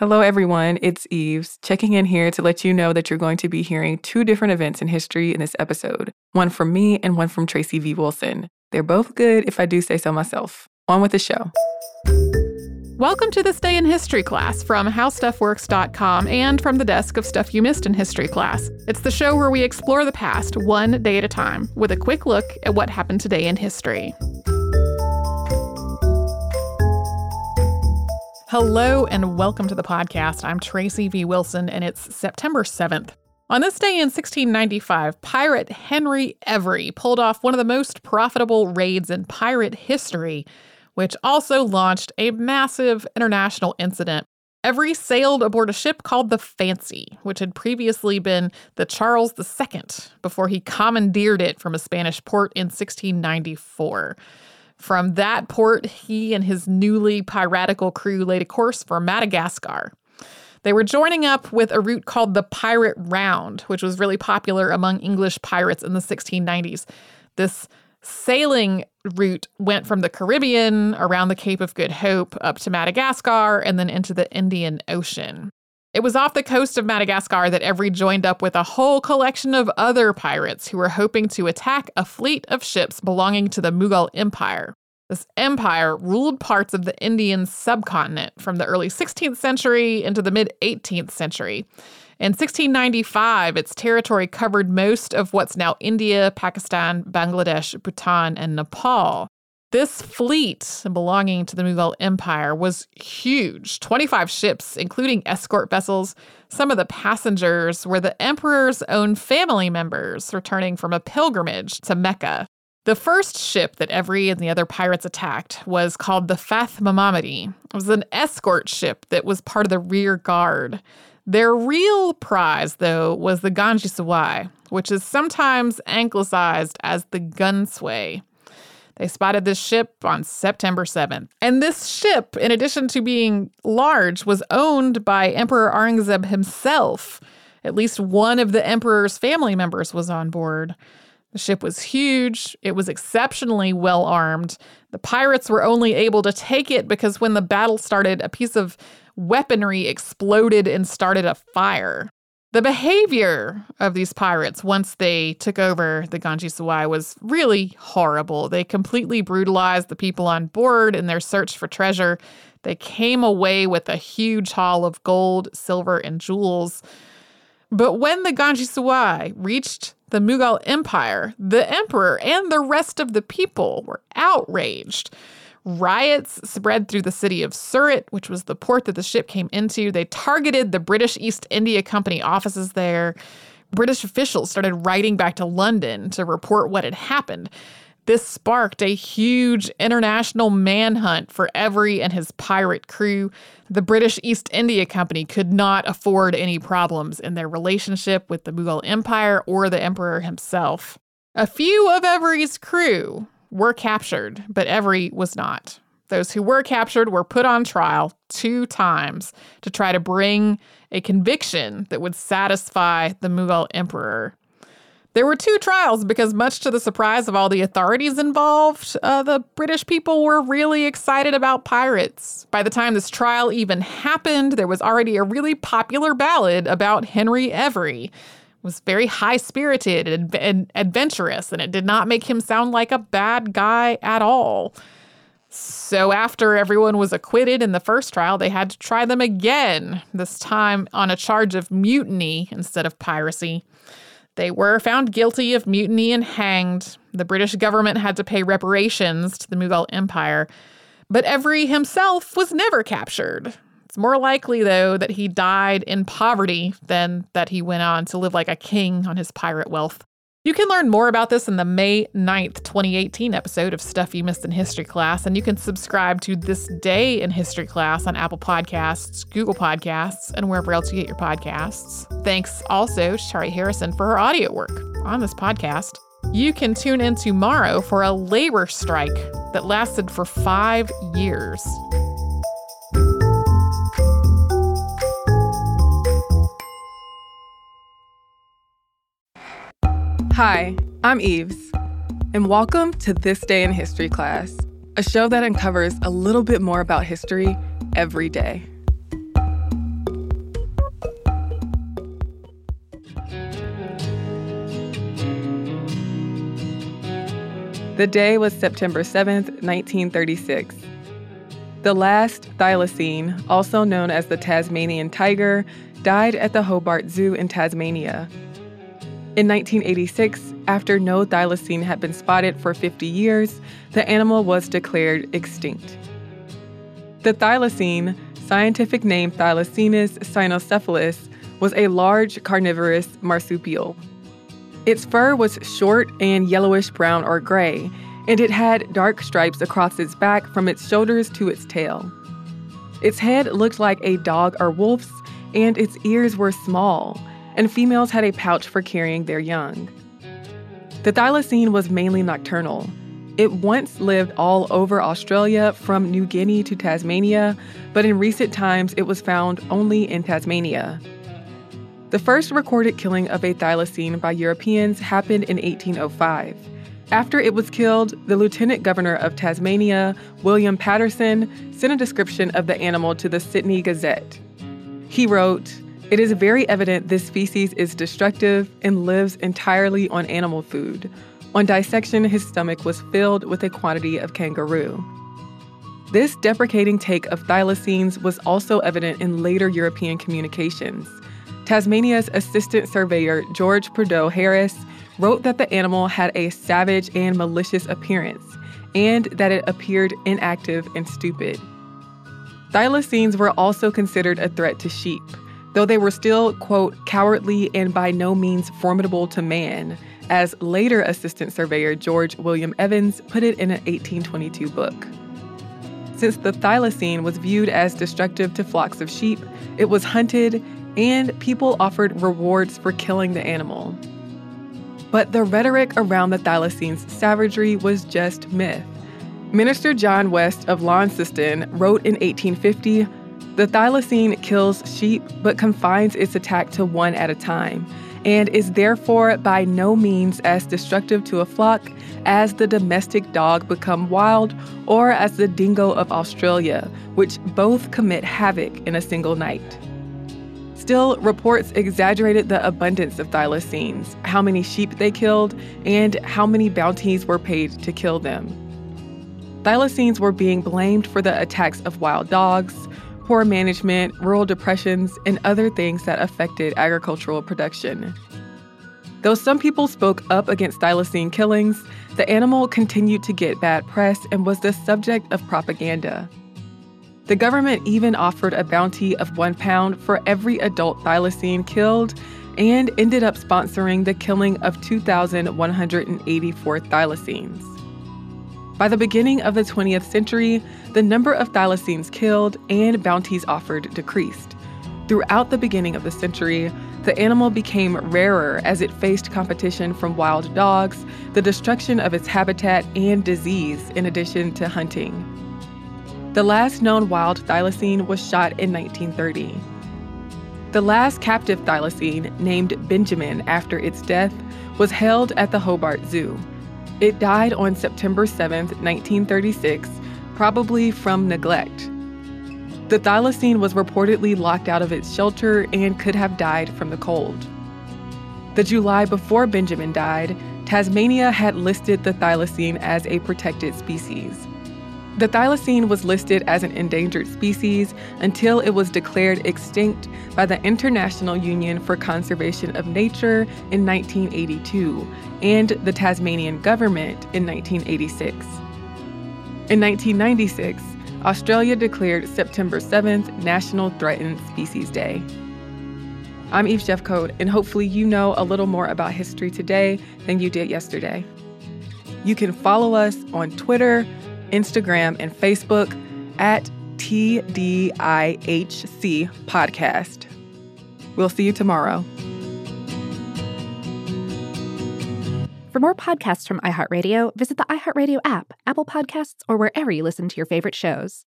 Hello, everyone. It's Eves, checking in here to let you know that you're going to be hearing two different events in history in this episode one from me and one from Tracy V. Wilson. They're both good, if I do say so myself. On with the show. Welcome to this day in history class from howstuffworks.com and from the desk of Stuff You Missed in History Class. It's the show where we explore the past one day at a time with a quick look at what happened today in history. Hello and welcome to the podcast. I'm Tracy V. Wilson and it's September 7th. On this day in 1695, pirate Henry Every pulled off one of the most profitable raids in pirate history, which also launched a massive international incident. Every sailed aboard a ship called the Fancy, which had previously been the Charles II before he commandeered it from a Spanish port in 1694. From that port, he and his newly piratical crew laid a course for Madagascar. They were joining up with a route called the Pirate Round, which was really popular among English pirates in the 1690s. This sailing route went from the Caribbean around the Cape of Good Hope up to Madagascar and then into the Indian Ocean. It was off the coast of Madagascar that Every joined up with a whole collection of other pirates who were hoping to attack a fleet of ships belonging to the Mughal Empire. This empire ruled parts of the Indian subcontinent from the early 16th century into the mid 18th century. In 1695, its territory covered most of what's now India, Pakistan, Bangladesh, Bhutan, and Nepal. This fleet belonging to the Mughal Empire was huge 25 ships, including escort vessels. Some of the passengers were the emperor's own family members returning from a pilgrimage to Mecca. The first ship that Every and the other pirates attacked was called the Fath Mamamadi. It was an escort ship that was part of the rear guard. Their real prize, though, was the Ganj-i-Sawai, which is sometimes anglicized as the Gunsway. They spotted this ship on September 7th. And this ship, in addition to being large, was owned by Emperor Aurangzeb himself. At least one of the emperor's family members was on board. The ship was huge, it was exceptionally well armed. The pirates were only able to take it because when the battle started, a piece of weaponry exploded and started a fire. The behavior of these pirates once they took over the Ganj-i-Sawai was really horrible. They completely brutalized the people on board in their search for treasure. They came away with a huge haul of gold, silver, and jewels. But when the Ganj-i-Sawai reached the Mughal Empire, the emperor and the rest of the people were outraged. Riots spread through the city of Surat, which was the port that the ship came into. They targeted the British East India Company offices there. British officials started writing back to London to report what had happened. This sparked a huge international manhunt for Every and his pirate crew. The British East India Company could not afford any problems in their relationship with the Mughal Empire or the emperor himself. A few of Every's crew were captured, but Every was not. Those who were captured were put on trial two times to try to bring a conviction that would satisfy the Mughal emperor. There were two trials because, much to the surprise of all the authorities involved, uh, the British people were really excited about pirates. By the time this trial even happened, there was already a really popular ballad about Henry Every was very high spirited and, and adventurous, and it did not make him sound like a bad guy at all. So, after everyone was acquitted in the first trial, they had to try them again, this time on a charge of mutiny instead of piracy. They were found guilty of mutiny and hanged. The British government had to pay reparations to the Mughal Empire, but Every himself was never captured. It's more likely, though, that he died in poverty than that he went on to live like a king on his pirate wealth. You can learn more about this in the May 9th, 2018 episode of Stuff You Missed in History Class, and you can subscribe to This Day in History Class on Apple Podcasts, Google Podcasts, and wherever else you get your podcasts. Thanks also to Shari Harrison for her audio work on this podcast. You can tune in tomorrow for a labor strike that lasted for five years. Hi, I'm Eves, and welcome to This Day in History class, a show that uncovers a little bit more about history every day. The day was September seventh, 1936. The last thylacine, also known as the Tasmanian tiger, died at the Hobart Zoo in Tasmania in 1986, after no thylacine had been spotted for 50 years, the animal was declared extinct. The thylacine, scientific name Thylacinus cynocephalus, was a large carnivorous marsupial. Its fur was short and yellowish brown or gray, and it had dark stripes across its back from its shoulders to its tail. Its head looked like a dog or wolf's, and its ears were small, and females had a pouch for carrying their young. The thylacine was mainly nocturnal. It once lived all over Australia from New Guinea to Tasmania, but in recent times it was found only in Tasmania. The first recorded killing of a thylacine by Europeans happened in 1805. After it was killed, the Lieutenant Governor of Tasmania, William Paterson, sent a description of the animal to the Sydney Gazette. He wrote, It is very evident this species is destructive and lives entirely on animal food. On dissection, his stomach was filled with a quantity of kangaroo. This deprecating take of thylacines was also evident in later European communications. Tasmania's assistant surveyor, George Prideaux Harris, wrote that the animal had a savage and malicious appearance, and that it appeared inactive and stupid. Thylacines were also considered a threat to sheep, though they were still, quote, cowardly and by no means formidable to man, as later assistant surveyor George William Evans put it in an 1822 book. Since the thylacine was viewed as destructive to flocks of sheep, it was hunted and people offered rewards for killing the animal. But the rhetoric around the thylacine's savagery was just myth. Minister John West of Launceston wrote in 1850 The thylacine kills sheep but confines its attack to one at a time, and is therefore by no means as destructive to a flock as the domestic dog become wild or as the dingo of Australia, which both commit havoc in a single night. Still, reports exaggerated the abundance of thylacines, how many sheep they killed, and how many bounties were paid to kill them. Thylacines were being blamed for the attacks of wild dogs, poor management, rural depressions, and other things that affected agricultural production. Though some people spoke up against thylacine killings, the animal continued to get bad press and was the subject of propaganda. The government even offered a bounty of one pound for every adult thylacine killed and ended up sponsoring the killing of 2,184 thylacines. By the beginning of the 20th century, the number of thylacines killed and bounties offered decreased. Throughout the beginning of the century, the animal became rarer as it faced competition from wild dogs, the destruction of its habitat, and disease, in addition to hunting. The last known wild thylacine was shot in 1930. The last captive thylacine, named Benjamin after its death, was held at the Hobart Zoo. It died on September 7, 1936, probably from neglect. The thylacine was reportedly locked out of its shelter and could have died from the cold. The July before Benjamin died, Tasmania had listed the thylacine as a protected species. The thylacine was listed as an endangered species until it was declared extinct by the International Union for Conservation of Nature in 1982 and the Tasmanian government in 1986. In 1996, Australia declared September 7th National Threatened Species Day. I'm Eves Jeffcoat, and hopefully you know a little more about history today than you did yesterday. You can follow us on Twitter Instagram, and Facebook at TDIHC Podcast. We'll see you tomorrow. For more podcasts from iHeartRadio, visit the iHeartRadio app, Apple Podcasts, or wherever you listen to your favorite shows.